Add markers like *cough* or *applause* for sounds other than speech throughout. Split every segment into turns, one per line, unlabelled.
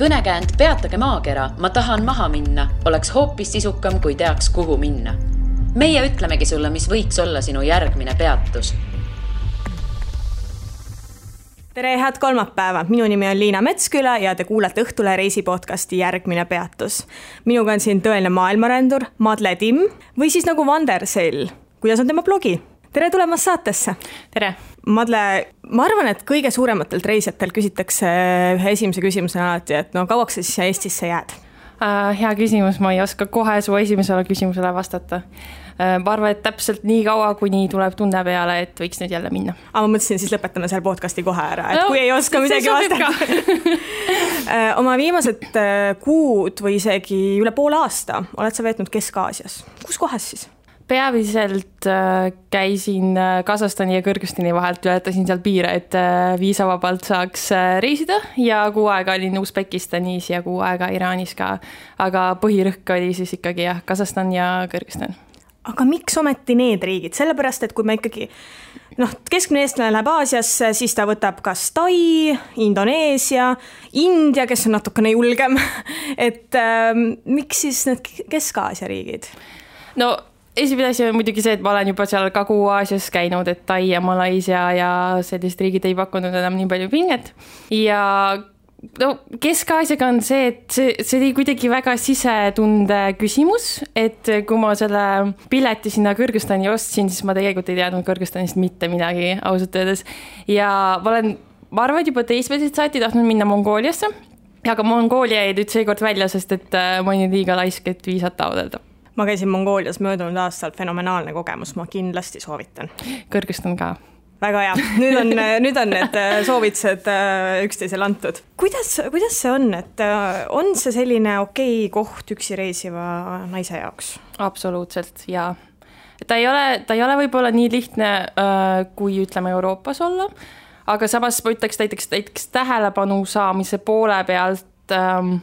kõnekäänd Peatage maakera, ma tahan maha minna, oleks hoopis sisukam, kui teaks, kuhu minna. meie ütlemegi sulle, mis võiks olla sinu järgmine peatus
tere, head kolmapäeva, minu nimi on Liina Metsküla ja te kuulate Õhtulehe reisi podcasti Järgmine peatus. minuga on siin tõeline maailmarändur Madle Timm või siis nagu Vandersell, kuidas on tema blogi. Tere tulemast saatesse.
tere.
Madle, ma arvan, et kõige suurematelt reisijatelt küsitakse ühe esimese küsimusena alati, et no kauaks sa siis Eestisse jääd
uh,? hea küsimus, ma ei oska kohe su esimesele küsimusele vastata Äh, ma arvan, et täpselt nii kaua, kuni tuleb tunne peale, et võiks nüüd jälle minna.
aga ma mõtlesin, siis lõpetame selle podcast'i kohe ära, et no, kui ei oska midagi vastata äh, *laughs* oma viimased äh, kuud või isegi üle poole aasta oled sa veetnud Kesk-Aasias, kus kohas siis?
Peamiselt käisin Kasahstani ja Kõrgõzstani vahelt, ületasin seal piire, et viisavabalt saaks reisida ja kuu aega olin Usbekistanis ja kuu aega Iraanis ka. aga põhirõhk oli siis ikkagi jah, Kasahstan ja Kõrgõzstan
aga miks ometi need riigid, sellepärast et kui me ikkagi noh, keskmine eestlane läheb Aasiasse, siis ta võtab kas Tai, Indoneesia, India, kes on natukene julgem *laughs* et äh, miks siis need Kesk-Aasia riigid?
no esimene asi on muidugi see, et ma olen juba seal Kagu-Aasias käinud, et Tai ja Malaisia ja sellised riigid ei pakkunud enam nii palju pinget ja no Kesk-Aasiaga on see, et see, see oli kuidagi väga sisetunde küsimus, et kui ma selle pileti sinna Kõrgõzstani ostsin, siis ma tegelikult ei teadnud Kõrgõzstanist mitte midagi ausalt öeldes. ja ma olen, ma arvan, et juba teismelisest saati tahtnud minna Mongooliasse, aga Mongoolia jäi nüüd seekord välja, sest et äh, ma olin liiga laisk, et viisat taotleda
ma käisin Mongoolias möödunud aastal, fenomenaalne kogemus, ma kindlasti soovitan.
Kõrgõzstan ka
väga hea, nüüd on, nüüd on need äh, soovitused äh, üksteisele antud. kuidas, kuidas see on, et äh, on see selline okei okay koht üksi reisiva naise jaoks?
absoluutselt jaa. ta ei ole, ta ei ole võib-olla nii lihtne, kui ütleme Euroopas olla, aga samas ma ütleks näiteks, näiteks tähelepanu saamise poole pealt ähm,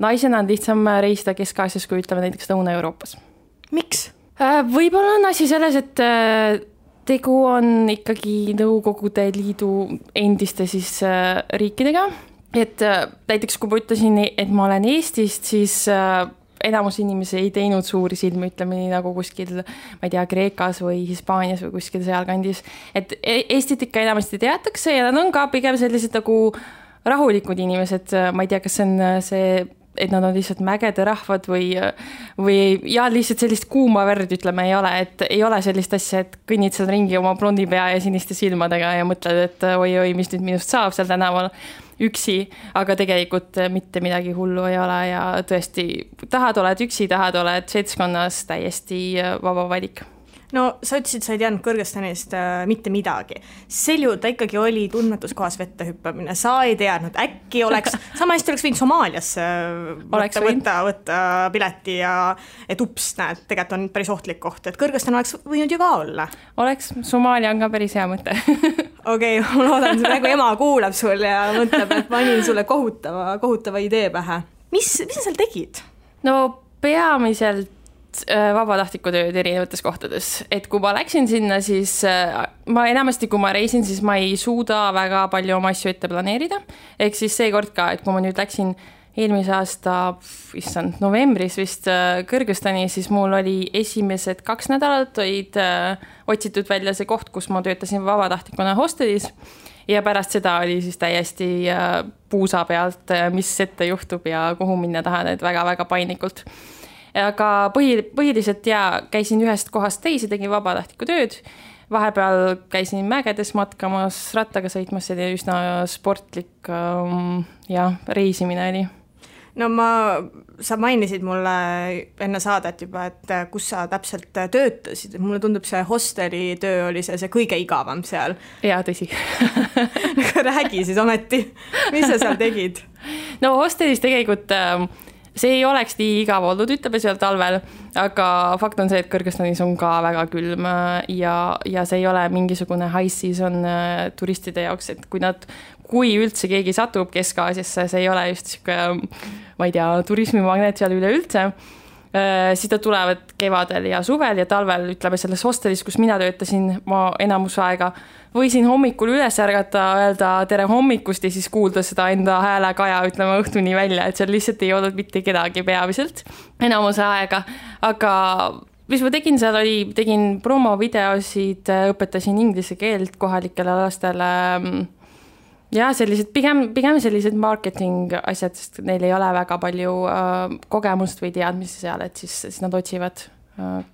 naisena on lihtsam reisida Kesk-Aasias, kui ütleme näiteks Lõuna-Euroopas.
miks?
võib-olla on asi selles, et tegu on ikkagi Nõukogude Liidu endiste siis äh, riikidega, et äh, näiteks kui ma ütlesin, et ma olen Eestist, siis äh, enamus inimesi ei teinud suuri silmi, ütleme nii nagu kuskil, ma ei tea, Kreekas või Hispaanias või kuskil sealkandis. et e-, Eestit ikka enamasti teatakse ja nad on ka pigem sellised nagu rahulikud inimesed, ma ei tea, kas see on see et nad on lihtsalt mägede rahvad või, või ja lihtsalt sellist kuuma verd, ütleme, ei ole, et ei ole sellist asja, et kõnnid seal ringi oma blondi pea ja siniste silmadega ja mõtled, et oi-oi, mis nüüd minust saab seal tänaval üksi, aga tegelikult mitte midagi hullu ei ole ja tõesti, tahad, oled üksi, tahad, oled seltskonnas, täiesti vaba valik
no sa ütlesid, sa ei teadnud Kõrgõzstanist äh, mitte midagi. sel juhul ta ikkagi oli tundmatus kohas vette hüppamine, sa ei teadnud, äkki oleks, *laughs* sama hästi oleks võinud Somaaliasse äh, võtta, võtta, võtta pileti ja et ups, näed, tegelikult on päris ohtlik koht, et Kõrgõzstan oleks võinud ju ka olla.
oleks, Somaalia on ka päris hea mõte *laughs*
okei okay,, ma loodan, et praegu ema kuulab sul ja mõtleb, et panin sulle kohutava, kohutava idee pähe. mis, mis sa seal tegid?
no peamiselt vabatahtlikku tööd erinevates kohtades, et kui ma läksin sinna, siis äh, ma enamasti, kui ma reisin, siis ma ei suuda väga palju oma asju ette planeerida. ehk siis seekord ka, et kui ma nüüd läksin eelmise aasta, issand, novembris vist äh, Kõrgõzstani, siis mul oli esimesed kaks nädalat olid otsitud välja see koht, kus ma töötasin vabatahtlikuna hostelis. Ja pärast seda oli siis täiesti puusa pealt, mis ette juhtub ja kuhu minna tahan, et väga-väga paindlikult aga põhi, põhiliselt jaa, käisin ühest kohast teise, tegin vabatahtlikku tööd. vahepeal käisin mägedes matkamas, rattaga sõitmas, see oli üsna sportlik ähm, jah, reisimine oli
no ma, sa mainisid mulle enne saadet juba, et kus sa täpselt töötasid, et mulle tundub, see hosteli töö oli see, see kõige igavam seal.
jaa, tõsi *laughs*
räägi siis ometi, mis sa seal tegid?
no hostelis tegelikult äh, see ei oleks nii igav olnud, ütleme seal talvel, aga fakt on see, et Kõrgõzstanis on ka väga külm äh, ja, ja see ei ole mingisugune high season äh, turistide jaoks, et kui nad, kui üldse keegi satub Kesk-Aasiasse, see ei ole just sihuke, ma ei tea, turismimagnet seal üleüldse äh, siis nad tulevad kevadel ja suvel ja talvel, ütleme selles hostelis, kus mina töötasin, ma enamus aega võisin hommikul üles ärgata, öelda tere hommikust ja siis kuulda seda enda häälekaja, ütleme õhtuni välja, et seal lihtsalt ei olnud mitte kedagi peamiselt enamuse aega, aga mis ma tegin seal oli, tegin promovideosid, õpetasin inglise keelt kohalikele lastele. ja sellised pigem, pigem sellised marketing asjad, sest neil ei ole väga palju äh, kogemust või teadmisi seal, et siis, siis nad otsivad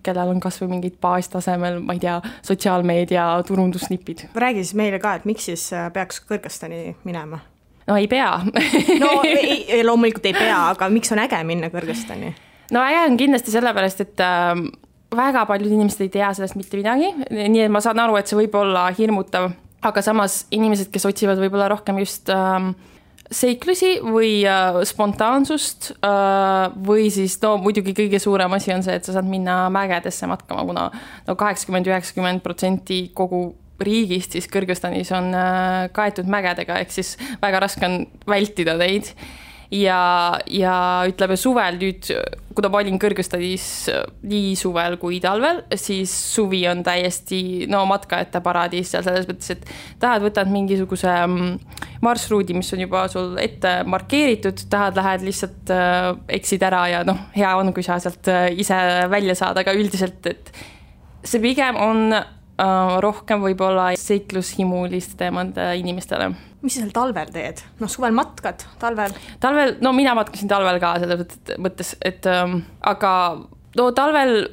kellel on kasvõi mingid baastasemel, ma ei tea, sotsiaalmeedia turundusnipid.
räägi siis meile ka, et miks siis äh, peaks Kõrgõzstani minema?
no ei pea *laughs*
no ei, loomulikult ei pea, aga miks on äge minna Kõrgõzstani?
no äge on kindlasti sellepärast, et äh, väga paljud inimesed ei tea sellest mitte midagi, nii et ma saan aru, et see võib olla hirmutav, aga samas inimesed, kes otsivad võib-olla rohkem just äh, seiklusi või äh, spontaansust äh, või siis no muidugi kõige suurem asi on see, et sa saad minna mägedesse matkama, kuna no kaheksakümmend, üheksakümmend protsenti kogu riigist siis Kõrgõzstanis on äh, kaetud mägedega, ehk siis väga raske on vältida neid ja, ja ütleme suvel nüüd, kuna ma olin Kõrgõzstanis nii suvel kui talvel, siis suvi on täiesti no matkajate paradiis seal selles mõttes, et tahad, võtad mingisuguse mm, marsruudi, mis on juba sul ette markeeritud, tahad, lähed lihtsalt äh, eksid ära ja noh, hea on, kui sa sealt äh, ise välja saad, aga üldiselt, et see pigem on rohkem võib-olla seiklushimulistemad inimestele
mis sa seal talvel teed? noh, suvel matkad, talvel?
talvel, no mina matkasin talvel ka selles mõttes, et ähm, aga no talvel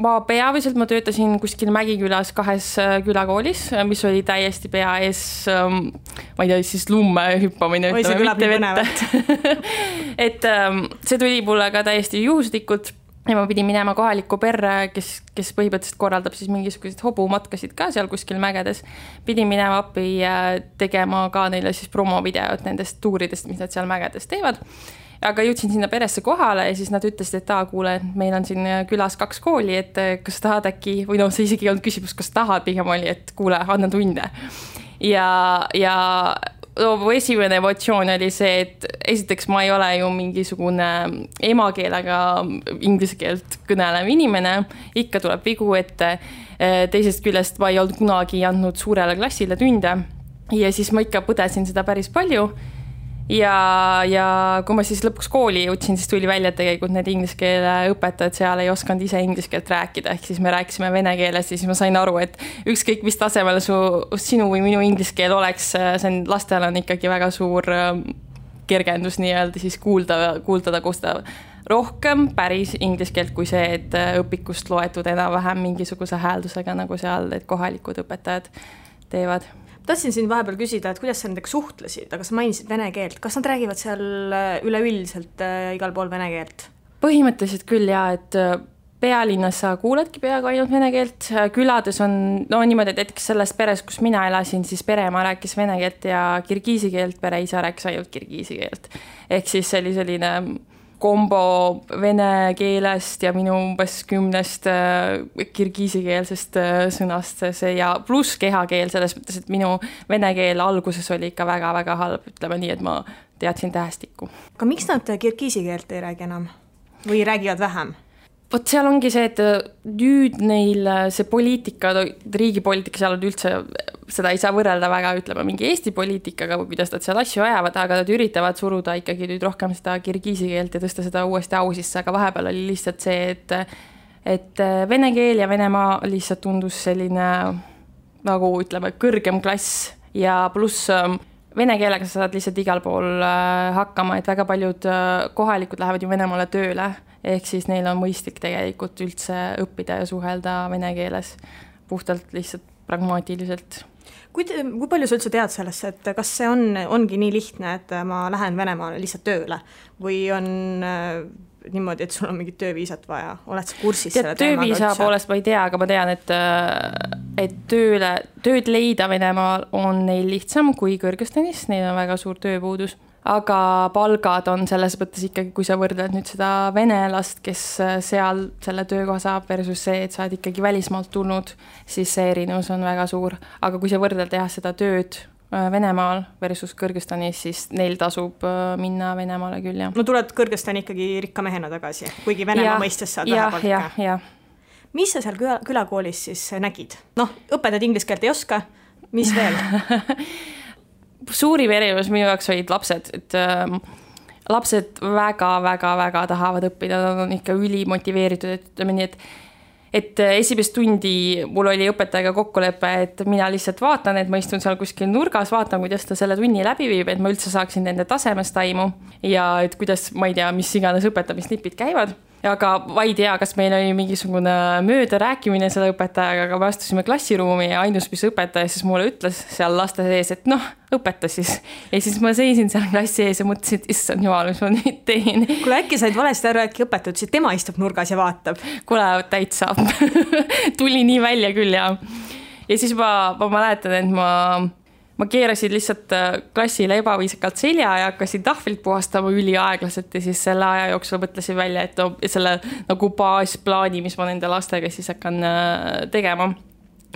ma peamiselt ma töötasin kuskil Mägikülas kahes äh, külakoolis, mis oli täiesti pea ees ähm,, ma ei tea, siis lumme hüppamine. *laughs* et ähm, see tuli mulle ka täiesti juhuslikult ja ma pidin minema kohalikku perre, kes, kes põhimõtteliselt korraldab siis mingisuguseid hobumatkasid ka seal kuskil mägedes. pidin minema appi tegema ka neile siis promovideot nendest tuuridest, mis nad seal mägedes teevad. aga jõudsin sinna peresse kohale ja siis nad ütlesid, et aa, kuule, meil on siin külas kaks kooli, et kas tahad äkki, või noh, see isegi ei olnud küsimus, kas tahad, pigem oli, et kuule, anna tunde. ja, ja esimene emotsioon oli see, et esiteks ma ei ole ju mingisugune emakeelega inglise keelt kõnelev inimene, ikka tuleb vigu ette. teisest küljest ma ei olnud kunagi andnud suurele klassile tunde ja siis ma ikka põdesin seda päris palju ja, ja kui ma siis lõpuks kooli jõudsin, siis tuli välja, et tegelikult need inglise keele õpetajad seal ei osanud ise inglise keelt rääkida, ehk siis me rääkisime vene keeles ja siis ma sain aru, et ükskõik, mis tasemel su, sinu või minu inglise keel oleks, see on, lastel on ikkagi väga suur ähm, kergendus nii-öelda siis kuulda, kuuldada, koostada. Rohkem päris inglise keelt kui see, et äh, õpikust loetud enam-vähem mingisuguse hääldusega, nagu seal need kohalikud õpetajad teevad
tahtsin sind vahepeal küsida, et kuidas sa nendega suhtlesid, aga sa mainisid vene keelt, kas nad räägivad seal äh, üleüldiselt äh, igal pool vene keelt?
põhimõtteliselt küll jaa, et äh, pealinnas sa kuuledki peaaegu ainult vene keelt, külades on no niimoodi, et näiteks selles peres, kus mina elasin, siis pereema rääkis vene keelt ja kirgiisi keelt, pereisa rääkis ainult kirgiisi keelt. ehk siis see oli selline kombo vene keelest ja minu umbes kümnest äh, kirgiisikeelsest äh, sõnast see ja pluss kehakeel selles mõttes, et minu vene keel alguses oli ikka väga-väga halb, ütleme nii, et ma teadsin tähestikku.
aga miks nad kirgiisi keelt ei räägi enam või räägivad vähem?
Vot seal ongi see, et äh, nüüd neil äh, see poliitika, riigi poliitika seal on üldse, seda ei saa võrrelda väga, ütleme, mingi Eesti poliitikaga või kuidas nad seal asju ajavad, aga nad üritavad suruda ikkagi nüüd rohkem seda kirgiisi keelt ja tõsta seda uuesti au sisse, aga vahepeal oli lihtsalt see, et et äh, vene keel ja Venemaa lihtsalt tundus selline nagu ütleme, kõrgem klass ja pluss ähm, vene keelega sa saad lihtsalt igal pool hakkama, et väga paljud kohalikud lähevad ju Venemaale tööle ehk siis neil on mõistlik tegelikult üldse õppida ja suhelda vene keeles puhtalt lihtsalt pragmaatiliselt.
kui, kui palju sa üldse tead sellesse, et kas see on, ongi nii lihtne, et ma lähen Venemaale lihtsalt tööle? Või on äh, niimoodi, et sul on mingit tööviisat vaja, oled sa kursis
Tead, selle teemaga tööviisa poolest ma ei tea, aga ma tean, et, äh, et tööle, tööd leida Venemaal on neil lihtsam kui Kõrgõzstanis, neil on väga suur tööpuudus aga palgad on selles mõttes ikkagi, kui sa võrdled nüüd seda venelast, kes äh, seal selle töökoha saab, versus see, et sa oled ikkagi välismaalt tulnud, siis see erinevus on väga suur. aga kui sa võrdled jah, seda tööd äh, Venemaal versus Kõrgõzstanis, siis neil tasub äh, minna Venemaale küll, jah.
no tuled Kõrgõzstani ikkagi rikka mehena tagasi, kuigi Venemaa mõistes saad vähe palka. mis sa seal küla, külakoolis siis nägid? noh, õpetad inglise keelt ei oska mis veel *laughs*
suurim erinevus minu jaoks olid lapsed, et äh, lapsed väga-väga-väga tahavad õppida, nad on ikka ülimotiveeritud, et ütleme nii, et et esimest tundi mul oli õpetajaga kokkulepe, et mina lihtsalt vaatan, et ma istun seal kuskil nurgas, vaatan, kuidas ta selle tunni läbi viib, et ma üldse saaksin nende tasemest aimu ja et kuidas, ma ei tea, mis iganes õpetamisnipid käivad aga ma ei tea, kas meil oli mingisugune möödarääkimine selle õpetajaga, aga me astusime klassiruumi ja ainus, mis õpetaja siis mulle ütles seal laste sees, et noh, õpeta siis. ja siis ma seisin seal klassi ees ja mõtlesin, et issand jumal, mis ma nüüd teen.
kuule, äkki said valesti aru, äkki õpetaja ütles, et tema istub nurgas ja vaatab.
kuule, täitsa *laughs* tuli nii välja küll ja, ja siis ma, ma mäletan, et ma ma keerasin lihtsalt äh, klassile ebaviisakalt selja ja hakkasin tahvlit puhastama üliaeglaselt ja siis selle aja jooksul mõtlesin välja, et no selle nagu baasplaani, mis ma nende lastega siis hakkan äh, tegema.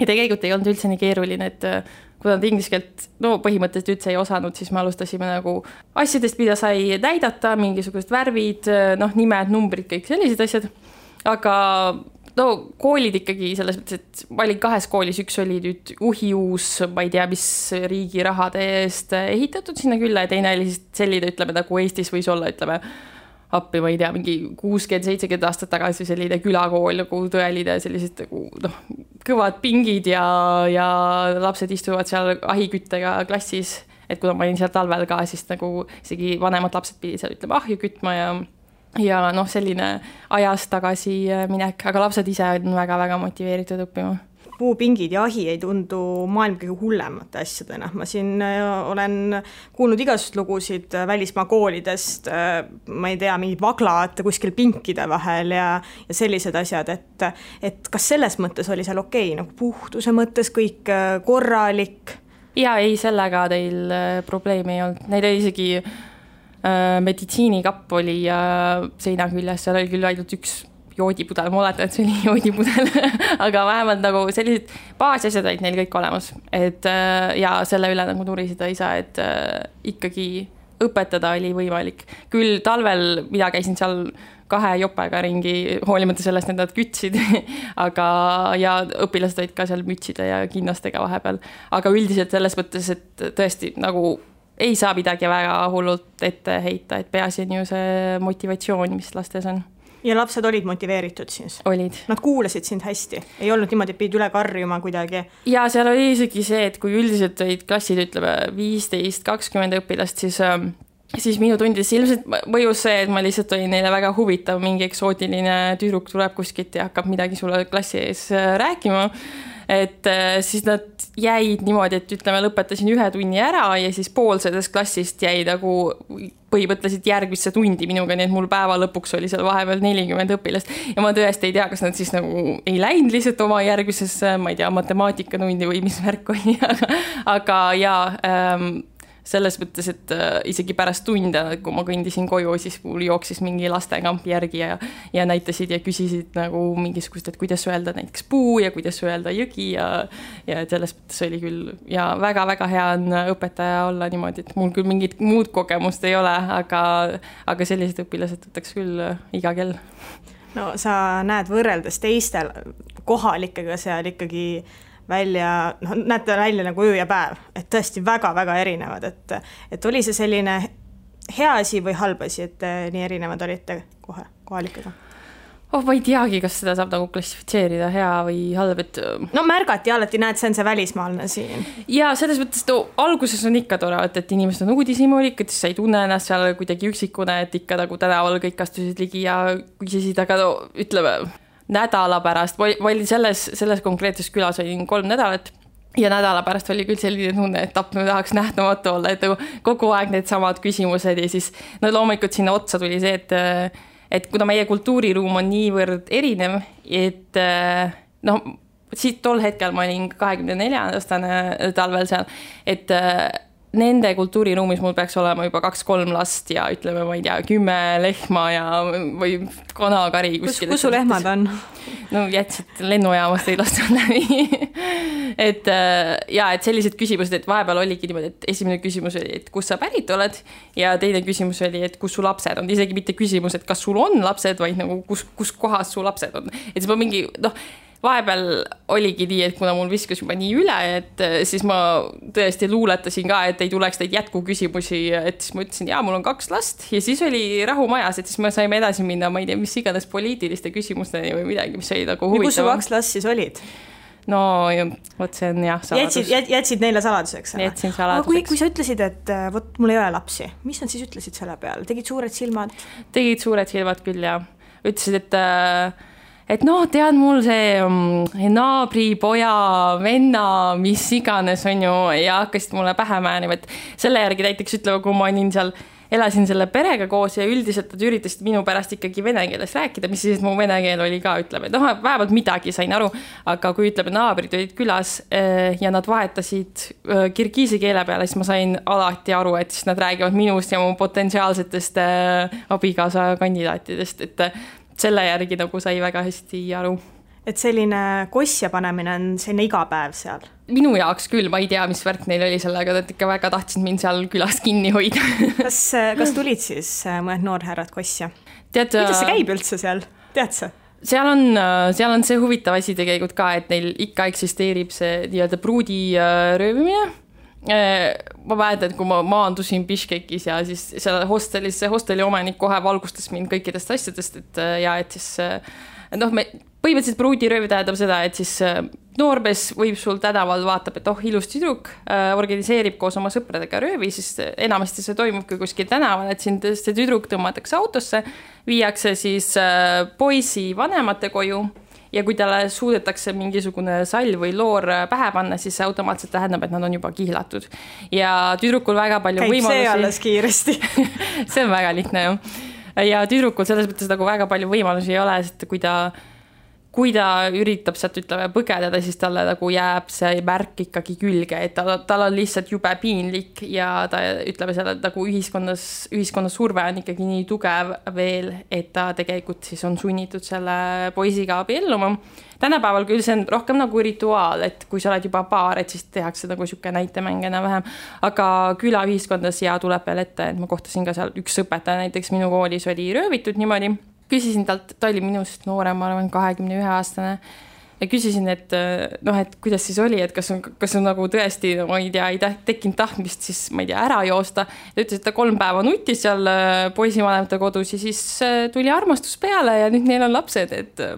ja tegelikult ei olnud üldse nii keeruline, et äh, kui nad inglise keelt no põhimõtteliselt üldse ei osanud, siis me alustasime nagu asjadest, mida sai näidata, mingisugused värvid, noh, nimed, numbrid, kõik sellised asjad. aga no koolid ikkagi selles mõttes, et ma olin kahes koolis, üks oli nüüd uhiuus, ma ei tea, mis riigi rahade eest ehitatud sinna külla ja teine oli siis selline, ütleme nagu Eestis võis olla, ütleme appi, ma ei tea, mingi kuuskümmend, seitsekümmend aastat tagasi selline külakool nagu tõeline sellised nagu noh, kõvad pingid ja, ja lapsed istuvad seal ahiküttega klassis. et kuna ma olin seal talvel ka, siis nagu isegi vanemad lapsed pidid seal ütleme ahju kütma ja ja noh, selline ajas tagasiminek, aga lapsed ise on väga-väga motiveeritud õppima.
Puupingid ja ahi ei tundu maailma kõige hullemate asjadena, ma siin äh, olen kuulnud igasuguseid lugusid äh, välismaa koolidest, äh, ma ei tea, mingid vaglad kuskil pinkide vahel ja, ja sellised asjad, et, et kas selles mõttes oli seal okei okay,, nagu puhtuse mõttes kõik korralik?
ja ei, sellega teil probleemi ei olnud, neid oli isegi Äh, meditsiinikapp oli äh, seina küljes, seal oli küll ainult üks joodipudel, ma oletan, et see oli *laughs* joodipudel aga vähemalt nagu sellised baasasjad olid neil kõik olemas, et äh, ja selle üle nagu nuriseda ei saa, et ikkagi õpetada oli võimalik. küll talvel mina käisin seal kahe jopega ringi, hoolimata sellest, et nad kütsid *laughs* aga, ja õpilased olid ka seal mütside ja kinnastega vahepeal. aga üldiselt selles mõttes, et tõesti nagu ei saa midagi väga hullult ette heita, et peaasi on ju see motivatsioon, mis lastes on
ja lapsed olid motiveeritud siis? Nad kuulasid sind hästi, ei olnud niimoodi, et pidid üle karjuma kuidagi?
ja seal oli isegi see, et kui üldiselt olid klassid, ütleme viisteist, kakskümmend õpilast, siis ähm, siis minu tundides ilmselt mõjus see, et ma lihtsalt olin neile väga huvitav, mingi eksootiline tüdruk tuleb kuskilt ja hakkab midagi sulle klassi ees äh, rääkima et äh, siis nad jäid niimoodi, et ütleme, lõpetasin ühe tunni ära ja siis pool sellest klassist jäi nagu põhimõtteliselt järgmisse tundi minuga, nii et mul päeva lõpuks oli seal vahepeal nelikümmend õpilast. Ja ma tõesti ei tea, kas nad siis nagu ei läinud lihtsalt oma järgmisesse, ma ei tea, matemaatikatundi või mis värk oli, *laughs* aga, aga jaa ähm, selles mõttes, et äh, isegi pärast tunde, kui ma kõndisin koju, siis mul jooksis mingi lastekamp järgi ja, ja näitasid ja küsisid nagu mingisugust, et kuidas öelda näiteks puu ja kuidas öelda jõgi ja, ja et selles mõttes oli küll ja väga-väga hea on õpetaja olla niimoodi, et mul küll mingit muud kogemust ei ole, aga, aga sellised õpilased võtaks küll iga kell.
No sa näed võrreldes teiste kohalikega seal ikkagi välja, noh, näete välja nagu öö ja päev, et tõesti väga-väga erinevad, et, et oli see selline hea asi või halb asi, et nii erinevad olite kohe kohalikega?
oh, ma ei teagi, kas seda saab nagu klassifitseerida hea või halb, et.
no märgati alati, näed, see on see välismaalane siin.
ja selles mõttes, no alguses on ikka tore, et, et inimesed on uudishimulikud, siis sa ei tunne ennast seal kuidagi üksikuna, et ikka nagu tänaval kõik astusid ligi ja küsisid, aga no ütleme nädala pärast, ma olin selles, selles konkreetses külas olin kolm nädalat ja nädala pärast oli küll selline tunne, et tapnu tahaks nähtamatu olla, et nagu kogu aeg needsamad küsimused ja siis no loomulikult sinna otsa tuli see, et et kuna meie kultuuriruum on niivõrd erinev, et noh, siit tol hetkel ma olin kahekümne nelja aastane talvel seal, et nende kultuuriruumis mul peaks olema juba kaks-kolm last ja ütleme, ma ei tea, kümme lehma ja, või kanakari
kuskil. kus, kus su lehmad on?
no jätsid lennujaamast ei lastud läbi et äh, ja, et sellised küsimused, et vahepeal oligi niimoodi, et esimene küsimus oli, et kust sa pärit oled ja teine küsimus oli, et kus su lapsed on, isegi mitte küsimus, et kas sul on lapsed, vaid nagu kus, kus kohas su lapsed on, et siis ma mingi noh vahepeal oligi nii, et kuna mul viskas juba nii üle, et äh, siis ma tõesti luuletasin ka, et ei tuleks neid jätkuküsimusi, et siis ma ütlesin, jaa, mul on kaks last ja siis oli rahu majas, et siis me saime edasi minna, ma ei tea, mis iganes poliitiliste küsimusteni või midagi, mis oli nagu huvitav.
kus su kaks last siis olid?
no vot, see on jah
saladus. jätsid, jätsid neile saladuseks?
jätsin saladuseks.
kui, kui sa ütlesid, et äh, vot mul ei ole lapsi, mis nad siis ütlesid selle peale, tegid suured silmad?
tegid suured silmad küll, jah. ütlesid, et äh, et noh, tead mul see um, naabripoja, venna, mis iganes, on ju, ja hakkasid mulle pähe määnima, et selle järgi näiteks ütleme, kui ma olin seal elasin selle perega koos ja üldiselt nad üritasid minu pärast ikkagi vene keeles rääkida, mis siis, mu vene keel oli ka, ütleme, noh, vähemalt midagi sain aru, aga kui ütleme, naabrid olid külas eh, ja nad vahetasid eh, kirgiisi keele peale, siis ma sain alati aru, et siis nad räägivad minust ja mu potentsiaalsetest eh, abikaasa kandidaatidest, et selle järgi nagu sai väga hästi aru.
et selline kosja panemine on selline igapäev seal?
minu jaoks küll, ma ei tea, mis värk neil oli sellega, nad ikka väga tahtsid mind seal külas kinni hoida *laughs*
kas, kas tulid siis mõned noorhärrad kosja? kuidas see äh, käib üldse seal, tead sa?
seal on, äh, seal on see huvitav asi tegelikult ka, et neil ikka eksisteerib see nii-öelda pruudi röövimine Äh, ma mäletan, et kui ma maandusin Biškekis ja siis seal hostelis, see hosteli omanik kohe valgustas mind kõikidest asjadest, et äh, ja et siis äh, noh, me põhimõtteliselt pruudirööv tähendab seda, et siis noormees võib sul tänaval vaatab, et oh, ilus tüdruk äh,, organiseerib koos oma sõpradega röövi, siis enamasti see toimubki kuskil tänaval, et sind see tüdruk tõmmatakse autosse, viiakse siis äh, poisi vanemate koju ja kui talle suudetakse mingisugune salv või loor pähe panna, siis see automaatselt tähendab, et nad on juba kihlatud. ja tüdrukul väga palju
Käib
võimalusi.
see alles kiiresti *laughs*
see on väga lihtne ju. ja tüdrukul selles mõttes nagu väga palju võimalusi ei ole, sest kui ta kui ta üritab sealt, ütleme, põgeneda, siis talle nagu jääb see märk ikkagi külge, et tal, tal on lihtsalt jube piinlik ja ta ütleme seal, nagu ühiskonnas, ühiskonna surve on ikkagi nii tugev veel, et ta tegelikult siis on sunnitud selle poisiga abielluma. tänapäeval küll see on rohkem nagu rituaal, et kui sa oled juba paar, et siis tehakse nagu niisugune näitemäng enam-vähem, aga külaühiskondas ja tuleb veel ette, et ma kohtasin ka seal üks õpetaja näiteks minu koolis oli röövitud niimoodi küsisin talt, ta oli minust noorem, ma arvan, kahekümne ühe aastane ja küsisin, et noh, et kuidas siis oli, et kas on, kas on nagu tõesti, ma ei tea, ei tekkinud tahtmist siis, ma ei tea, ära joosta. ta ütles, et ta kolm päeva nutis seal äh, poisivanemate kodus ja siis äh, tuli armastus peale ja nüüd neil on lapsed, et äh,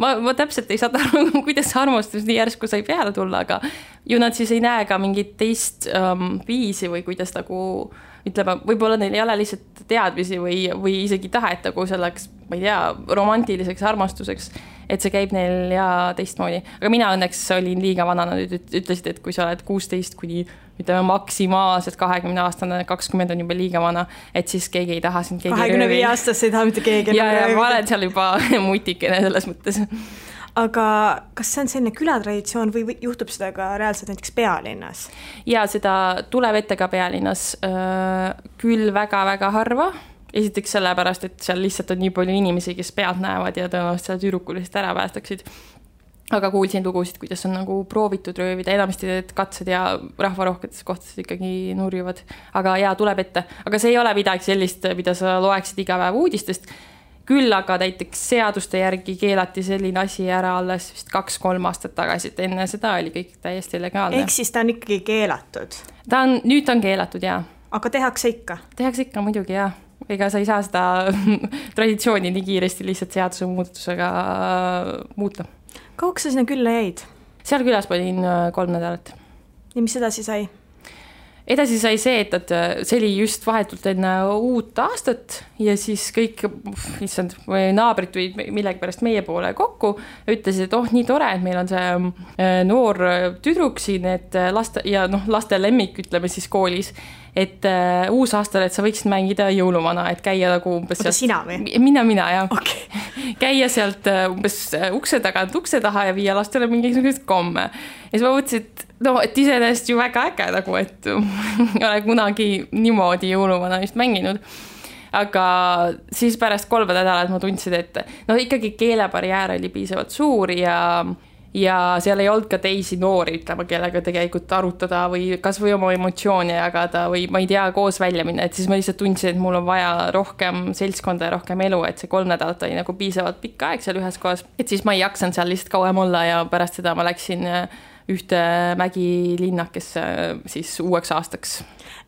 ma, ma täpselt ei saanud aru, *laughs* kuidas see armastus nii järsku sai peale tulla, aga ju nad siis ei näe ka mingit teist um, viisi või kuidas nagu ütleme, võib-olla neil ei ole lihtsalt teadmisi või, või isegi tahet nagu selleks, ma ei tea, romantiliseks armastuseks. et see käib neil ja teistmoodi, aga mina õnneks olin liiga vana, nad ütlesid, et kui sa oled kuusteist kuni ütleme maksimaalselt kahekümne aastane, kakskümmend on juba liiga vana, et siis keegi ei taha sind.
kahekümne viie aastast ei taha mitte keegi.
ja, ja ma olen seal juba *laughs* mutikene selles mõttes
aga kas see on selline külatraditsioon või juhtub seda ka reaalselt näiteks pealinnas?
ja seda tuleb ette ka pealinnas, küll väga-väga harva esiteks sellepärast, et seal lihtsalt on nii palju inimesi, kes pealt näevad ja tõenäoliselt selle tüdruku lihtsalt ära päästaksid. aga kuulsin lugusid, kuidas on nagu proovitud röövida, enamasti need katsed ja rahvarohketes kohtades ikkagi nurjuvad. aga jaa, tuleb ette, aga see ei ole midagi sellist, mida sa loeksid iga päev uudistest küll aga näiteks seaduste järgi keelati selline asi ära alles vist kaks-kolm aastat tagasi, et enne seda oli kõik täiesti legaalne.
ehk siis ta on ikkagi keelatud?
ta on, nüüd ta on keelatud jaa.
aga tehakse ikka?
tehakse ikka muidugi jaa, ega sa ei saa seda *laughs* traditsiooni nii kiiresti lihtsalt seadusemuudatusega muuta.
kauaks sa sinna külla jäid?
seal külas ma olin äh, kolm nädalat.
ja mis edasi sai?
Edasi sai see, et, et see oli just vahetult enne uut aastat ja siis kõik, issand, naabrid tulid millegipärast meie poole kokku, ütlesid, et oh, nii tore, et meil on see äh, noor tüdruk siin, et laste ja noh, laste lemmik, ütleme siis koolis et uh, uusaastal, et sa võiksid mängida jõuluvana, et käia nagu umbes.
oota, sina või?
mina, mina jah
okay. *laughs*
käia sealt uh, umbes ukse tagant ukse taha ja viia lastele mingisuguseid komme. ja siis ma mõtlesin, et no, et iseenesest ju väga äge nagu, et *laughs* ei ole kunagi niimoodi jõuluvana vist mänginud. aga siis pärast kolme nädalat ma tundsin, et no ikkagi keelebarjäär oli piisavalt suur ja ja seal ei olnud ka teisi noori, ütleme, kellega tegelikult arutada või kasvõi oma emotsioone jagada või ma ei tea, koos välja minna, et siis ma lihtsalt tundsin, et mul on vaja rohkem seltskonda ja rohkem elu, et see kolm nädalat oli nagu piisavalt pikk aeg seal ühes kohas, et siis ma ei jaksanud seal lihtsalt kauem olla ja pärast seda ma läksin äh, ühte mägilinnakesse äh, siis uueks aastaks.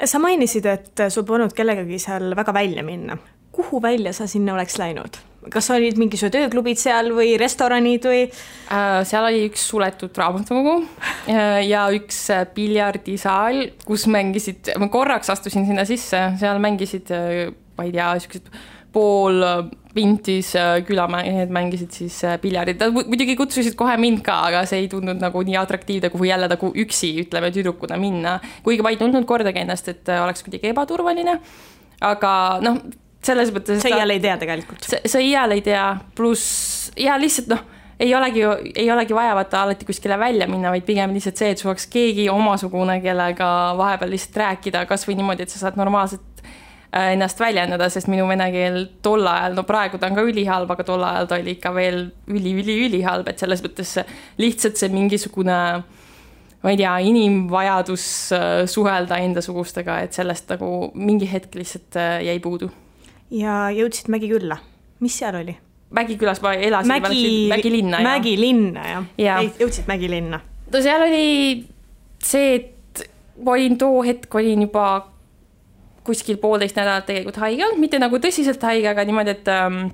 sa mainisid, et sul polnud kellegagi seal väga välja minna. kuhu välja sa sinna oleks läinud? Kas olid mingisugused ööklubid seal või restoranid või?
Äh, seal oli üks suletud raamatukogu äh, ja üks äh, piljardisaal, kus mängisid, ma korraks astusin sinna sisse, seal mängisid, ma ei tea, siuksed pool vintis külamehed mängisid siis piljardit, nad muidugi kutsusid kohe mind ka, aga see ei tundunud nagu nii atraktiivne, kui jälle nagu üksi, ütleme, tüdrukuna minna. kuigi ma ei tundnud kordagi ennast, et oleks kuidagi ebaturvaline. aga noh, selles mõttes.
sa iial ei tea tegelikult.
sa iial ei tea, pluss ja lihtsalt noh, ei olegi, ei olegi vaja vaata alati kuskile välja minna, vaid pigem lihtsalt see, et sul oleks keegi omasugune, kellega vahepeal lihtsalt rääkida, kasvõi niimoodi, et sa saad normaalselt äh, ennast väljendada, sest minu vene keel tol ajal, no praegu ta on ka ülihalb, aga tol ajal ta oli ikka veel üli-üli-ülihalb, et selles mõttes lihtsalt see mingisugune ma ei tea, inimvajadus äh, suhelda endasugustega, et sellest nagu mingi hetk lihtsalt äh, jäi puudu
ja jõudsid Mägikülla, mis seal oli?
Mägikülas ma elasin Mägi, Mägilinna.
Mägilinna jah ja. ja., jõudsid Mägilinna.
no seal oli see, et ma olin too hetk olin juba kuskil poolteist nädalat tegelikult haige olnud, mitte nagu tõsiselt haige, aga niimoodi, et ähm,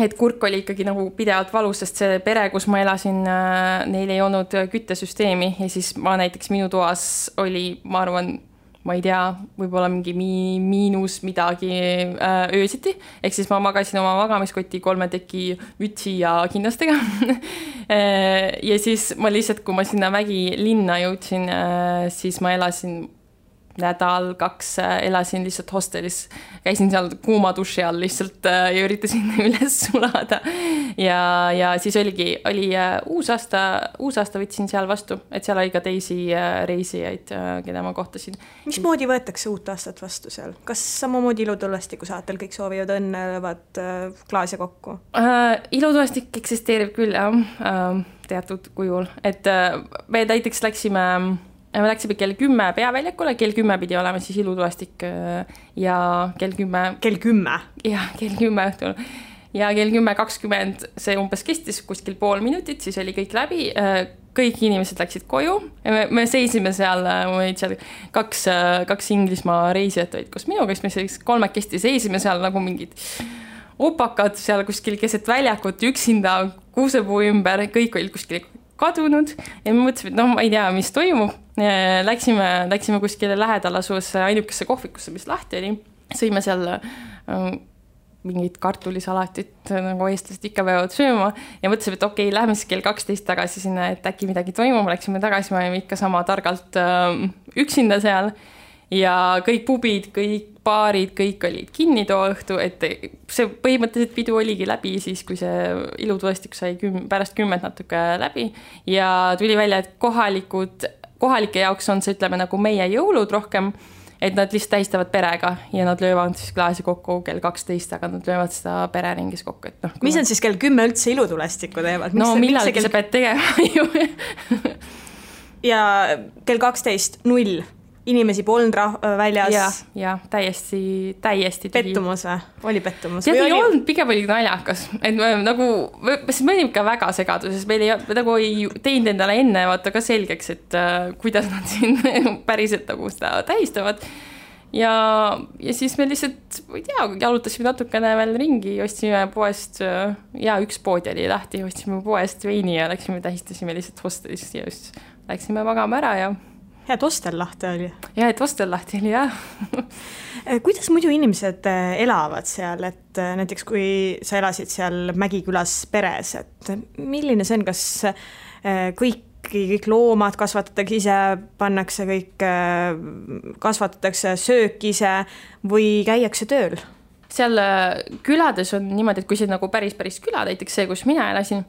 et kurk oli ikkagi nagu pidevalt valus, sest see pere, kus ma elasin, äh, neil ei olnud küttesüsteemi ja siis ma näiteks minu toas oli, ma arvan ma ei tea, võib-olla mingi mi-, miinus midagi äh, öösiti, ehk siis ma magasin oma magamiskoti kolme teki mütsi ja kindlastega *laughs* äh, ja siis ma lihtsalt, kui ma sinna Mägi-linna jõudsin, äh, siis ma elasin nädal-kaks äh, elasin lihtsalt hostelis, käisin seal kuuma duši all lihtsalt äh, ja üritasin *laughs* üles sulada. ja, ja siis oligi, oli äh, uusaasta, uusaasta võtsin seal vastu, et seal oli ka teisi reisijaid, keda ma kohtasin.
mismoodi võetakse uut aastat vastu seal, kas samamoodi ilutulestiku saatel kõik soovivad õnne, löövad klaase kokku
äh,? ilutulestik eksisteerib küll jah äh,, teatud kujul, et äh, me näiteks läksime me läksime kell kümme peaväljakule, kell kümme pidi olema siis ilutulestik äh, ja kell kümme.
kell kümme?
jah, kell kümme õhtul ja kell kümme kakskümmend see umbes kestis kuskil pool minutit, siis oli kõik läbi. Äh, kõik inimesed läksid koju ja me, me seisime seal, äh, olid seal kaks, kaks Inglismaa reisijat olid koos minuga, siis me siis kolmekesti seisime seal nagu mingid opakad seal kuskil keset väljakut üksinda kuusepuu ümber, kõik olid kuskil kadunud ja me mõtlesime, et noh, ma ei tea, mis toimub. Läksime, läksime kuskile lähedal asuvasse ainukesse kohvikusse, mis lahti oli, sõime seal äh, mingit kartulisalatit, nagu eestlased ikka peavad sööma. Ja mõtlesime, et okei okay,, lähme siis kell kaksteist tagasi sinna, et äkki midagi toimub, läksime tagasi, me olime ikka sama targalt äh, üksinda seal ja kõik pubid, kõik baarid, kõik olid kinni too õhtu, et see põhimõtteliselt pidu oligi läbi siis, kui see ilutulestik sai küm-, pärast kümmet natuke läbi ja tuli välja, et kohalikud, kohalike jaoks on see, ütleme nagu meie jõulud rohkem, et nad lihtsalt tähistavad perega ja nad löövad siis klaasi kokku kell kaksteist, aga nad löövad seda pereringis kokku, et noh.
mis nad siis kell kümme üldse ilutulestikku teevad?
no millalgi kell... sa pead tegema *laughs* ju
ja kell kaksteist null inimesi polnud rah-, väljas.
jah, jah, täiesti, täiesti
tühi. pettumus või? oli pettumus?
tead, ei oli... olnud, pigem oli naljakas, et me nagu, sest me olime ikka väga segaduses, meil ei, nagu ei teinud endale enne vaata ka selgeks, et äh, kuidas nad *laughs* siin päriselt nagu seda tähistavad. ja, ja siis me lihtsalt, ma ei tea, jalutasime natukene veel ringi, ostsime poest äh, ja üks pood oli lahti, ostsime poest veini ja läksime, tähistasime lihtsalt hostelis ja siis läksime magama ära ja
hea, et Ostel lahti oli.
ja, et Ostel lahti oli, jah *laughs*
eh, kuidas muidu inimesed eh, elavad seal, et eh, näiteks kui sa elasid seal Mägikülas peres, et milline see on, kas kõik kõik loomad kasvatatakse ise, pannakse kõik, kasvatatakse söök ise või käiakse tööl?
seal külades on niimoodi, et kui see nagu päris, päris küla, näiteks see, kus mina elasin,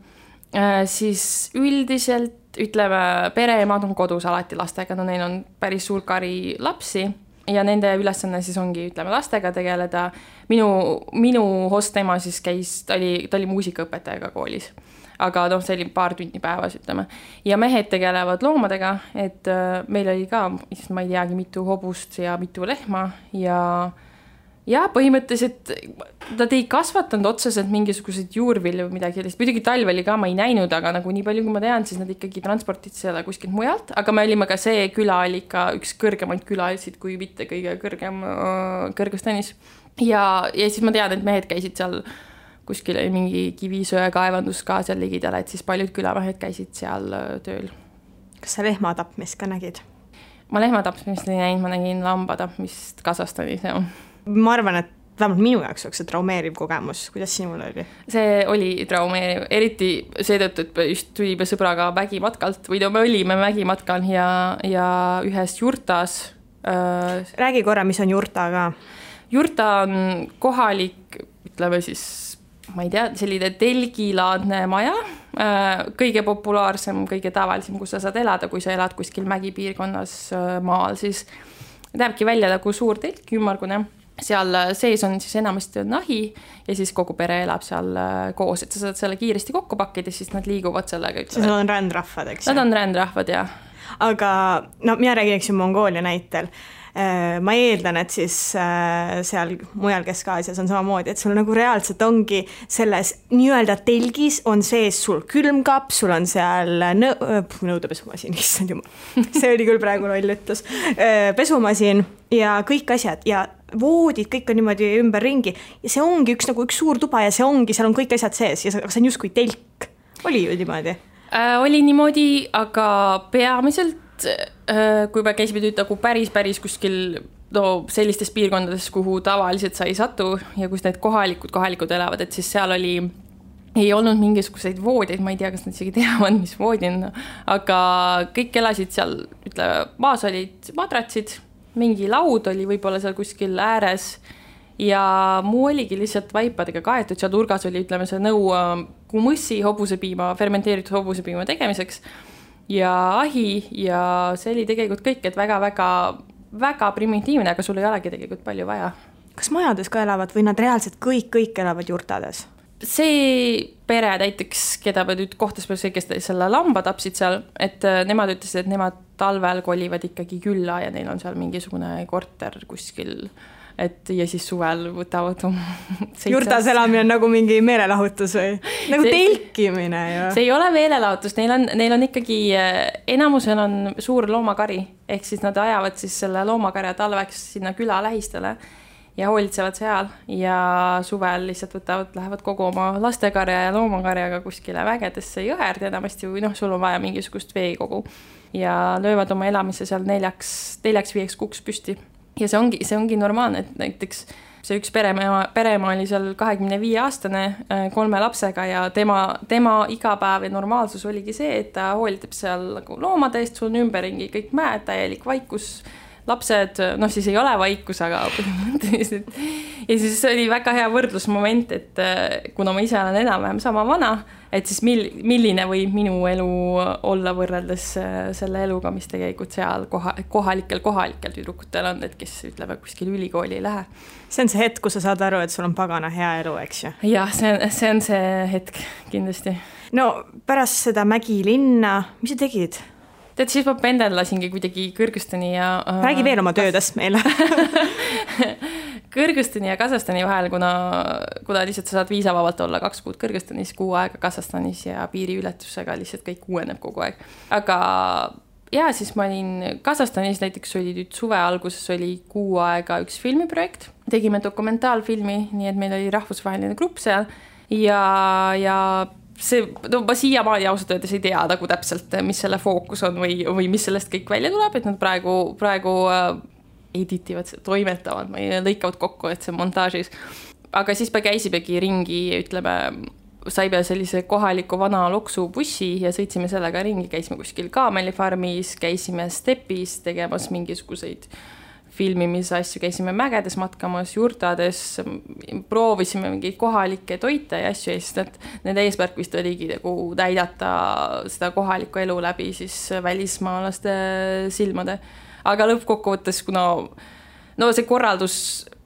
siis üldiselt ütleme, pereemad on kodus alati lastega, no neil on päris suur kari lapsi ja nende ülesanne siis ongi, ütleme, lastega tegeleda. minu, minu host ema siis käis, ta oli, ta oli muusikaõpetajaga koolis. aga noh, see oli paar tundi päevas, ütleme. ja mehed tegelevad loomadega, et äh, meil oli ka, ma ei teagi, mitu hobust ja mitu lehma ja ja põhimõtteliselt nad ei kasvatanud otseselt mingisuguseid juurvilju või midagi sellist, muidugi talvel ka ma ei näinud, aga nagu nii palju, kui ma tean, siis nad ikkagi transportid selle kuskilt mujalt, aga me olime ka see küla oli ikka üks kõrgemaid külasid, kui mitte kõige kõrgem Kõrgõzstanis. ja, ja siis ma tean, et mehed käisid seal kuskil oli mingi kivisöekaevandus ka seal ligidal, et siis paljud külamehed käisid seal tööl.
kas sa lehma tapmist ka nägid?
ma lehma tapmist ei näinud, ma nägin lamba tapmist Kasahstanis, jah
ma arvan, et vähemalt minu jaoks oleks see traumeeriv kogemus, kuidas sinul oli?
see oli traumeeriv, eriti seetõttu, et just tulime sõbraga mägimatkalt või no me olime mägimatkal ja, ja ühes jurtas
äh,. räägi korra, mis on jurta ka?
jurta on kohalik, ütleme siis, ma ei tea, selline telgilaadne maja äh,, kõige populaarsem, kõige tavalisem, kus sa saad elada, kui sa elad kuskil mägipiirkonnas äh, maal, siis näebki välja nagu suur telk, ümmargune seal sees on siis enamasti on ahi ja siis kogu pere elab seal äh, koos, et sa saad selle kiiresti kokku pakkida, siis nad liiguvad sellega.
nad on rändrahvad, eks
ju? Nad on rändrahvad, jah.
aga no mina räägin, eks ju, Mongoolia näitel äh, ma eeldan, et siis äh, seal mujal Kesk-Aasias on samamoodi, et sul nagu reaalselt ongi selles nii-öelda telgis on sees sul külmkapp, sul on seal nõu-, nõudepesumasin, issand jumal, see oli küll praegu loll ütlus, pesumasin ja kõik asjad ja voodid, kõik on niimoodi ümberringi. Ja see ongi üks nagu üks suur tuba ja see ongi, seal on kõik asjad sees. Ja see, see on justkui telk. oli ju niimoodi?
Äh,? oli niimoodi, aga peamiselt äh, kui me käisime nüüd nagu päris, päris kuskil no sellistes piirkondades, kuhu tavaliselt sa ei satu ja kus need kohalikud, kohalikud elavad, et siis seal oli ei olnud mingisuguseid voodeid, ma ei tea, kas nad isegi teavad, mis voodi on, aga kõik elasid seal, ütleme, maas olid madratsid mingi laud oli võib-olla seal kuskil ääres ja muu oligi lihtsalt vaipadega kaetud, seal nurgas oli, ütleme, see nõu äh, kumussi hobusepiima, fermenteeritud hobusepiima tegemiseks ja ahi ja see oli tegelikult kõik, et väga-väga, väga primitiivne, aga sul ei olegi tegelikult palju vaja.
kas majades ka elavad või nad reaalselt kõik, kõik elavad jurtades?
See pere näiteks, keda me nüüd kohtasime, see, kes selle lamba tapsid seal, et äh, nemad ütlesid, et nemad talvel kolivad ikkagi külla ja neil on seal mingisugune korter kuskil et ja siis suvel võtavad *laughs*
jurtas elamine on nagu mingi meelelahutus või? nagu see, telkimine ju.
see ei ole meelelahutus, neil on, neil on ikkagi, äh, enamusel on suur loomakari, ehk siis nad ajavad siis selle loomakarja talveks sinna küla lähistele ja hoolitsevad seal ja suvel lihtsalt võtavad, lähevad kogu oma lastekarja ja loomakarjaga kuskile mägedesse jõerda enamasti või noh, sul on vaja mingisugust veekogu ja löövad oma elamise seal neljaks, neljaks-viieks kuuks püsti. ja see ongi, see ongi normaalne, et näiteks see üks peremaa, peremaa oli seal kahekümne viie aastane äh, kolme lapsega ja tema, tema igapäev ja normaalsus oligi see, et ta hoolitab seal nagu loomade eest, sul on ümberringi kõik mäed, täielik vaikus lapsed, noh, siis ei ole vaikus, aga põhimõtteliselt. ja siis oli väga hea võrdlusmoment, et äh, kuna ma ise olen enam-vähem sama vana, et siis mil-, milline võib minu elu olla võrreldes äh, selle eluga, mis tegelikult seal koha, kohalikel, kohalikel tüdrukutel on, et kes ütleme, kuskil ülikooli ei lähe.
see on see hetk, kus sa saad aru, et sul on pagana hea elu, eks ju?
jah, see on, see on see hetk kindlasti.
no pärast seda Mägilinna, mis sa tegid?
Tead, siis ma pendeldasingi kuidagi Kõrgõzstani ja
äh,. räägi veel oma töödest meile *laughs*
Kõrgõzstani ja Kasahstani vahel, kuna, kuna lihtsalt sa saad viisavabalt olla kaks kuud Kõrgõzstanis, kuu aega Kasahstanis ja piiriületusega lihtsalt kõik uueneb kogu aeg. aga ja siis ma olin Kasahstanis näiteks oli nüüd suve alguses oli kuu aega üks filmiprojekt, tegime dokumentaalfilmi, nii et meil oli rahvusvaheline grupp seal ja, ja see, no ma siiamaani ausalt öeldes ei tea nagu täpselt, mis selle fookus on või, või mis sellest kõik välja tuleb, et nad praegu, praegu äh, edit ivad, toimetavad või lõikavad kokku, et see montaažis. aga siis me käisimegi ringi, ütleme, saime sellise kohaliku vana loksubussi ja sõitsime sellega ringi, käisime kuskil kaamelifarmis, käisime stepis tegemas mingisuguseid äh, filmimise asju, käisime mägedes matkamas, jurtades, proovisime mingeid kohalikke toite ja asju ja siis need, nende eesmärk vist oligi nagu näidata seda kohalikku elu läbi siis välismaalaste silmade. aga lõppkokkuvõttes, kuna no see korraldus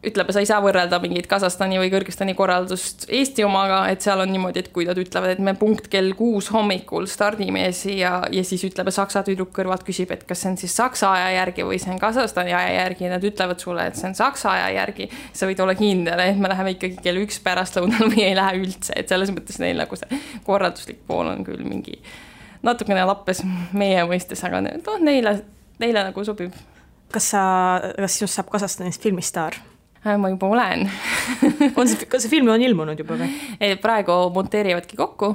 ütleb, sa ei saa võrrelda mingit Kasahstani või Kõrgõzstani korraldust Eesti omaga, et seal on niimoodi, et kui nad ütlevad, et me punkt kell kuus hommikul stardime ja, ja siis ütleb saksa tüdruk kõrvalt küsib, et kas see on siis saksa aja järgi või see on Kasahstani aja järgi ja nad ütlevad sulle, et see on saksa aja järgi. sa võid olla kindel, et me läheme ikkagi kell üks pärastlõunal või ei lähe üldse, et selles mõttes neil nagu see korralduslik pool on küll mingi natukene lappes meie mõistes, aga noh, neile, neile nagu sobib.
kas sa, kas sinust saab Kasahstanist filmistaar?
Äh, ma juba olen
on see, kas see film on ilmunud juba või? *laughs*
praegu monteerivadki kokku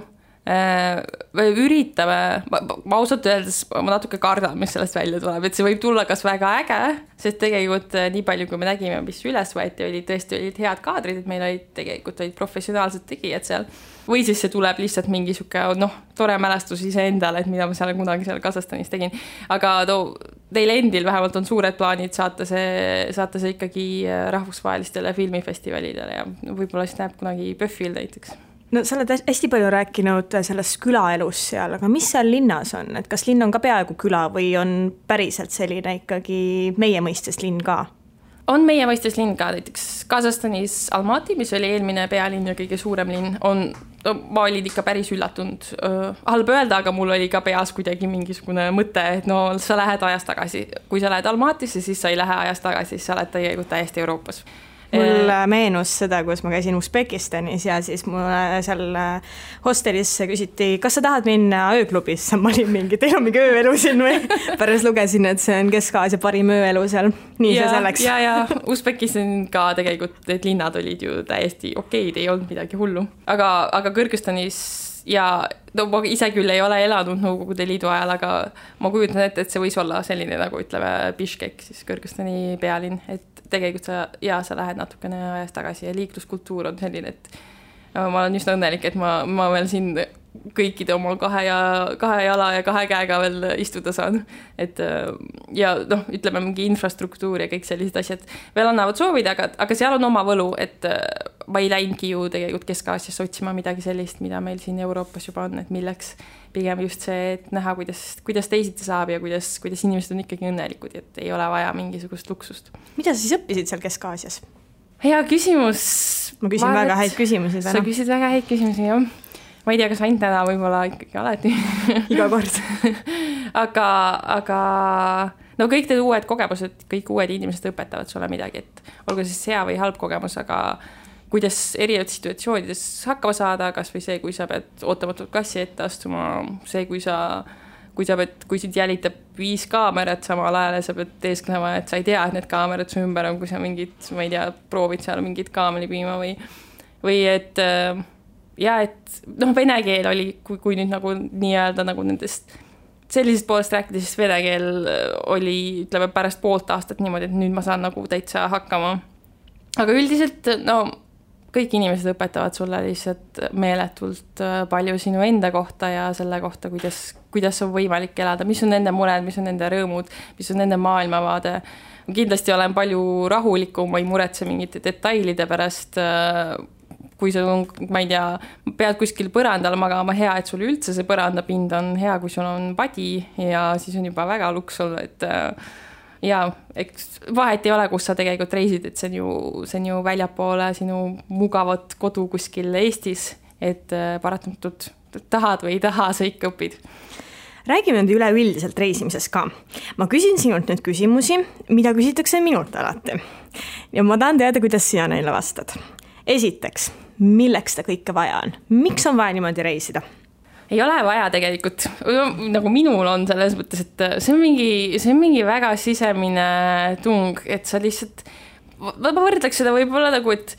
äh, või üritame, ma ausalt öeldes ma natuke kardan, mis sellest välja tuleb, et see võib tulla kas väga äge, sest tegelikult äh, nii palju, kui me nägime, mis üles võeti, olid tõesti olid head kaadrid, et meil olid tegelikult olid professionaalsed tegijad seal. või siis see tuleb lihtsalt mingi sihuke noh, tore mälestus iseendale, et mida ma seal kunagi seal Kasahstanis tegin. aga no teil endil vähemalt on suured plaanid saata see, saata see ikkagi äh, rahvusvahelistele filmifestivalidele ja võib-olla siis näeb kunagi PÖFFil näiteks
no sa oled hästi palju rääkinud sellest külaelust seal, aga mis seal linnas on, et kas linn on ka peaaegu küla või on päriselt selline ikkagi meie mõistes linn ka?
On meie mõistes linn ka, näiteks Kasahstanis Almaty, mis oli eelmine pealinn ja kõige suurem linn, on, ma olin ikka päris üllatunud halb öelda, aga mul oli ka peas kuidagi mingisugune mõte, et no sa lähed ajas tagasi. kui sa lähed Almatysse, siis sa ei lähe ajas tagasi, sa oled tegelikult täiesti Euroopas
mul meenus seda, kuidas ma käisin Usbekistanis ja siis mulle seal äh, hostelis küsiti, kas sa tahad minna ööklubisse, *laughs* ma olin mingi, teil on mingi ööelu siin või? *laughs* pärast lugesin, et see on Kesk-Aasia parim ööelu seal, nii ja, see selleks.
ja, ja Usbekistan ka tegelikult, need linnad olid ju täiesti okeid, ei olnud midagi hullu, aga, aga Kõrgõzstanis ja no ma ise küll ei ole elanud Nõukogude Liidu ajal, aga ma kujutan ette, et see võis olla selline nagu ütleme, Biškek, siis Kõrgõzstani pealinn, et tegelikult sa, jaa, sa lähed natukene ajas tagasi ja liikluskultuur on selline, et ma olen üsna õnnelik, et ma, ma veel siin kõikide oma kahe ja kahe jala ja kahe käega veel istuda saan. et ja noh, ütleme mingi infrastruktuur ja kõik sellised asjad veel annavad soovida, aga, aga seal on oma võlu, et ma ei läinudki ju tegelikult Kesk-Aasiasse otsima midagi sellist, mida meil siin Euroopas juba on, et milleks pigem just see, et näha, kuidas, kuidas teisiti saab ja kuidas, kuidas inimesed on ikkagi õnnelikud, et ei ole vaja mingisugust luksust.
mida sa siis õppisid seal Kesk-Aasias?
hea küsimus.
ma küsin ma väga häid küsimusi
täna. sa küsid väga häid küsimusi, jah. Ma ei tea, kas ainult täna, võib-olla ikkagi alati *laughs*
iga kord. *laughs*
Aga, aga no kõik need uued kogemused, kõik uued inimesed õpetavad sulle midagi, et olgu siis hea või halb kogemus, aga kuidas erinevates situatsioonides hakkama saada, kasvõi see, kui sa pead ootamatult klassi ette astuma, see, kui sa, kui sa pead, kui sind jälitab viis kaamerat samal ajal ja sa pead teesklema, et sa ei tea, et need kaamerad su ümber on, kui sa mingit, ma ei tea, proovid seal mingit kaameli piima või, või et ja et noh, vene keel oli, kui, kui nüüd nagu nii-öelda nagu nendest sellisest poolest rääkida, siis vene keel oli, ütleme pärast poolt aastat niimoodi, et nüüd ma saan nagu täitsa hakkama. aga üldiselt no kõik inimesed õpetavad sulle lihtsalt meeletult äh, palju sinu enda kohta ja selle kohta, kuidas, kuidas on võimalik elada, mis on nende mured, mis on nende rõõmud, mis on nende maailmavaade. kindlasti olen palju rahulikum, ma ei muretse mingite detailide pärast. Kui sul on, ma ei tea, pead kuskil põrandal magama, hea, et sul üldse see põrandapind on hea, kui sul on padi ja siis on juba väga luks olla, et äh, ja eks vahet ei ole, kus sa tegelikult reisid, et see on ju, see on ju väljapoole sinu mugavat kodu kuskil Eestis, et äh, paratamatult tahad või ei taha, sa ikka õpid
räägime nüüd üleüldiselt reisimisest ka. ma küsin sinult nüüd küsimusi, mida küsitakse minult alati. ja ma tahan teada, kuidas sina neile vastad. esiteks, milleks seda kõike vaja on, miks on vaja niimoodi reisida?
ei ole vaja tegelikult, nagu minul on selles mõttes, et see on mingi, see on mingi väga sisemine tung, et sa lihtsalt, ma võrdleks seda võib-olla nagu, et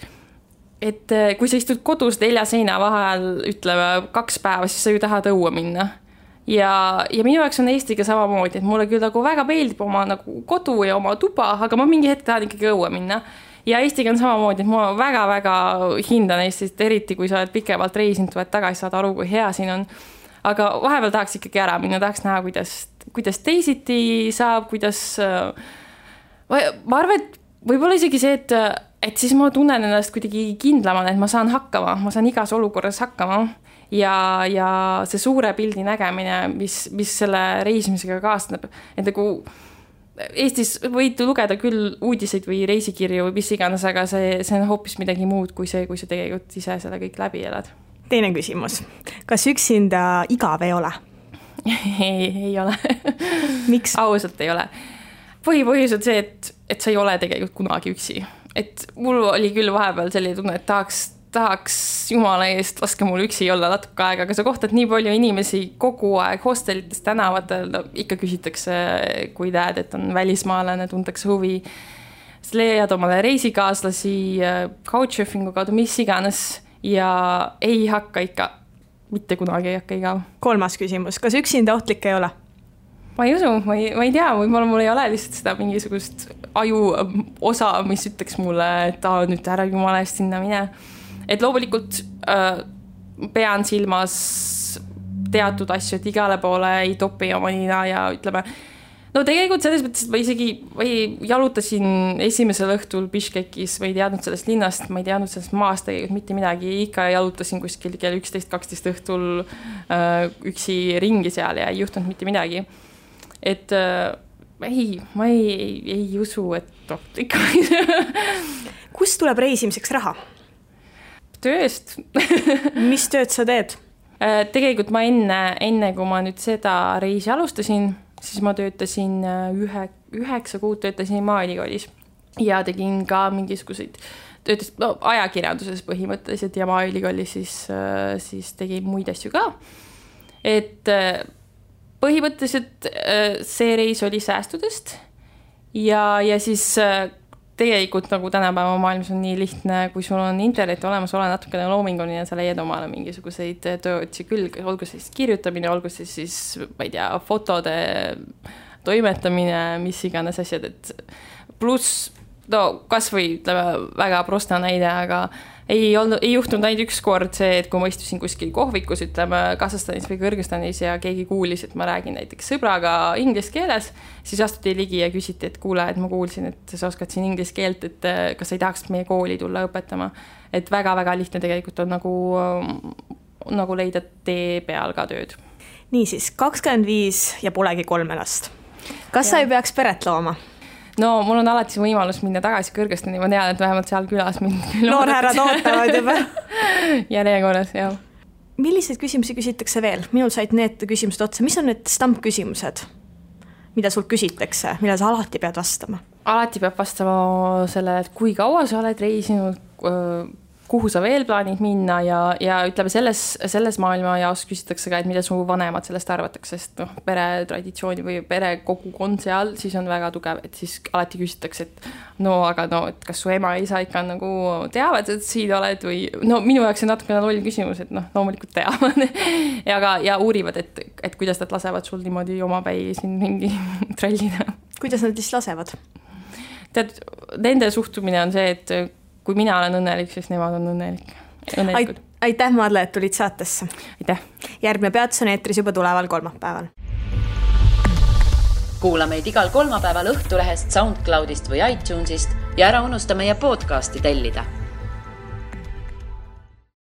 et kui sa istud kodus nelja seina vahel, ütleme kaks päeva, siis sa ju tahad õue minna. ja, ja minu jaoks on Eestiga samamoodi, et mulle küll nagu väga meeldib oma nagu kodu ja oma tuba, aga ma mingi hetk tahan ikkagi õue minna ja Eestiga on samamoodi, et ma väga-väga hindan Eestit, eriti kui sa oled pikemalt reisinud, tuled tagasi, saad aru, kui hea siin on. aga vahepeal tahaks ikkagi ära minna, tahaks näha, kuidas, kuidas teisiti saab, kuidas. ma arvan, et võib-olla isegi see, et, et siis ma tunnen ennast kuidagi kindlamana, et ma saan hakkama, ma saan igas olukorras hakkama ja, ja see suure pildi nägemine, mis, mis selle reisimisega kaasneb, et nagu Eestis võid lugeda küll uudiseid või reisikirju või mis iganes, aga see, see on hoopis midagi muud kui see, kui sa tegelikult ise selle kõik läbi elad.
teine küsimus, kas üksinda igav ei ole *laughs*
ei, ei ole
miks? *laughs*
ausalt ei ole. põhipõhjus on see, et, et sa ei ole tegelikult kunagi üksi. et mul oli küll vahepeal selline tunne, et tahaks tahaks jumala eest, laske mul üksi olla natuke aega, aga sa kohtad nii palju inimesi kogu aeg hostelites, tänavatel, no ikka küsitakse, kui näed, et on välismaalane, tuntakse huvi. sa leiad omale reisikaaslasi couchsurfing'u kaudu, mis iganes ja ei hakka ikka, mitte kunagi ei hakka igav.
kolmas küsimus, kas üksinda ohtlik ei ole?
ma ei usu, ma ei, ma ei tea, võib-olla mul ei ole lihtsalt seda mingisugust aju osa, mis ütleks mulle, et aa, nüüd ära jumala eest sinna mine et loomulikult äh, pean silmas teatud asju, et igale poole ei topi oma nina ja ütleme, no tegelikult selles mõttes, et ma isegi, ma jalutasin esimesel õhtul Biškekis, ma ei teadnud sellest linnast, ma ei teadnud sellest maast tegelikult mitte midagi, ikka jalutasin kuskil kell üksteist, kaksteist õhtul äh, üksi ringi seal ja ei juhtunud mitte midagi. et äh, ei, ma ei, ei, ei usu, et ohtlik *laughs*
kust tuleb reisimiseks raha?
Tööst *laughs*
mis tööd sa teed?
Äh, tegelikult ma enne, enne kui ma nüüd seda reisi alustasin, siis ma töötasin äh, ühe, üheksa kuud töötasin Maaülikoolis ja tegin ka mingisuguseid, töötasin no, ajakirjanduses põhimõtteliselt ja Maaülikoolis siis, äh, siis tegin muid asju ka. et põhimõtteliselt see reis oli säästudest ja, ja siis tegelikult nagu tänapäeva maailmas on nii lihtne, kui sul on internet olemas, ole natukene loominguline, sa leiad omale mingisuguseid tööotsi külge, olgu siis kirjutamine, olgu siis siis, ma ei tea, fotode toimetamine, mis iganes asjad, et pluss no kasvõi ütleme väga prosta näide, aga ei olnud, ei juhtunud ainult üks kord see, et kui ma istusin kuskil kohvikus, ütleme Kasahstanis või Kõrgõzstanis ja keegi kuulis, et ma räägin näiteks sõbraga inglise keeles, siis astuti ligi ja küsiti, et kuule, et ma kuulsin, et sa oskad siin inglise keelt, et eh, kas sa ei tahaks meie kooli tulla õpetama. et väga-väga lihtne tegelikult on nagu, nagu leida tee peal ka tööd.
niisiis, kakskümmend viis ja polegi kolme last. kas ja. sa ei peaks peret looma?
No mul on alati võimalus minna tagasi Kõrgõzstani, ma tean, et vähemalt seal külas mind
noorhärrad ootavad juba *laughs*
järjekorras, jah.
milliseid küsimusi küsitakse veel? minul said need küsimused otsa, mis on need stampküsimused, mida sult küsitakse, millele sa alati pead vastama?
alati peab vastama sellele, et kui kaua sa oled reisinud, kuhu sa veel plaanid minna ja, ja ütleme, selles, selles maailmajaos küsitakse ka, et mida su vanemad sellest arvatakse, sest noh, peretraditsiooni või perekogukond seal siis on väga tugev, et siis alati küsitakse, et no aga no, et kas su ema ja isa ikka nagu teavad, et siin oled või no minu jaoks on natukene loll küsimus, et noh, loomulikult teavad *laughs* ja ka, ja uurivad, et, et kuidas nad lasevad sul niimoodi omapäi siin mingi *laughs* trallida.
kuidas nad siis lasevad?
tead, nende suhtumine on see, et kui mina olen õnnelik, siis nemad on õnnelik, õnnelikud.
aitäh, Marle, et tulid saatesse.
aitäh.
järgmine peatus on eetris juba tuleval kolmapäeval.
kuula meid igal kolmapäeval Õhtulehest, SoundCloudist või iTunesist ja ära unusta meie podcasti tellida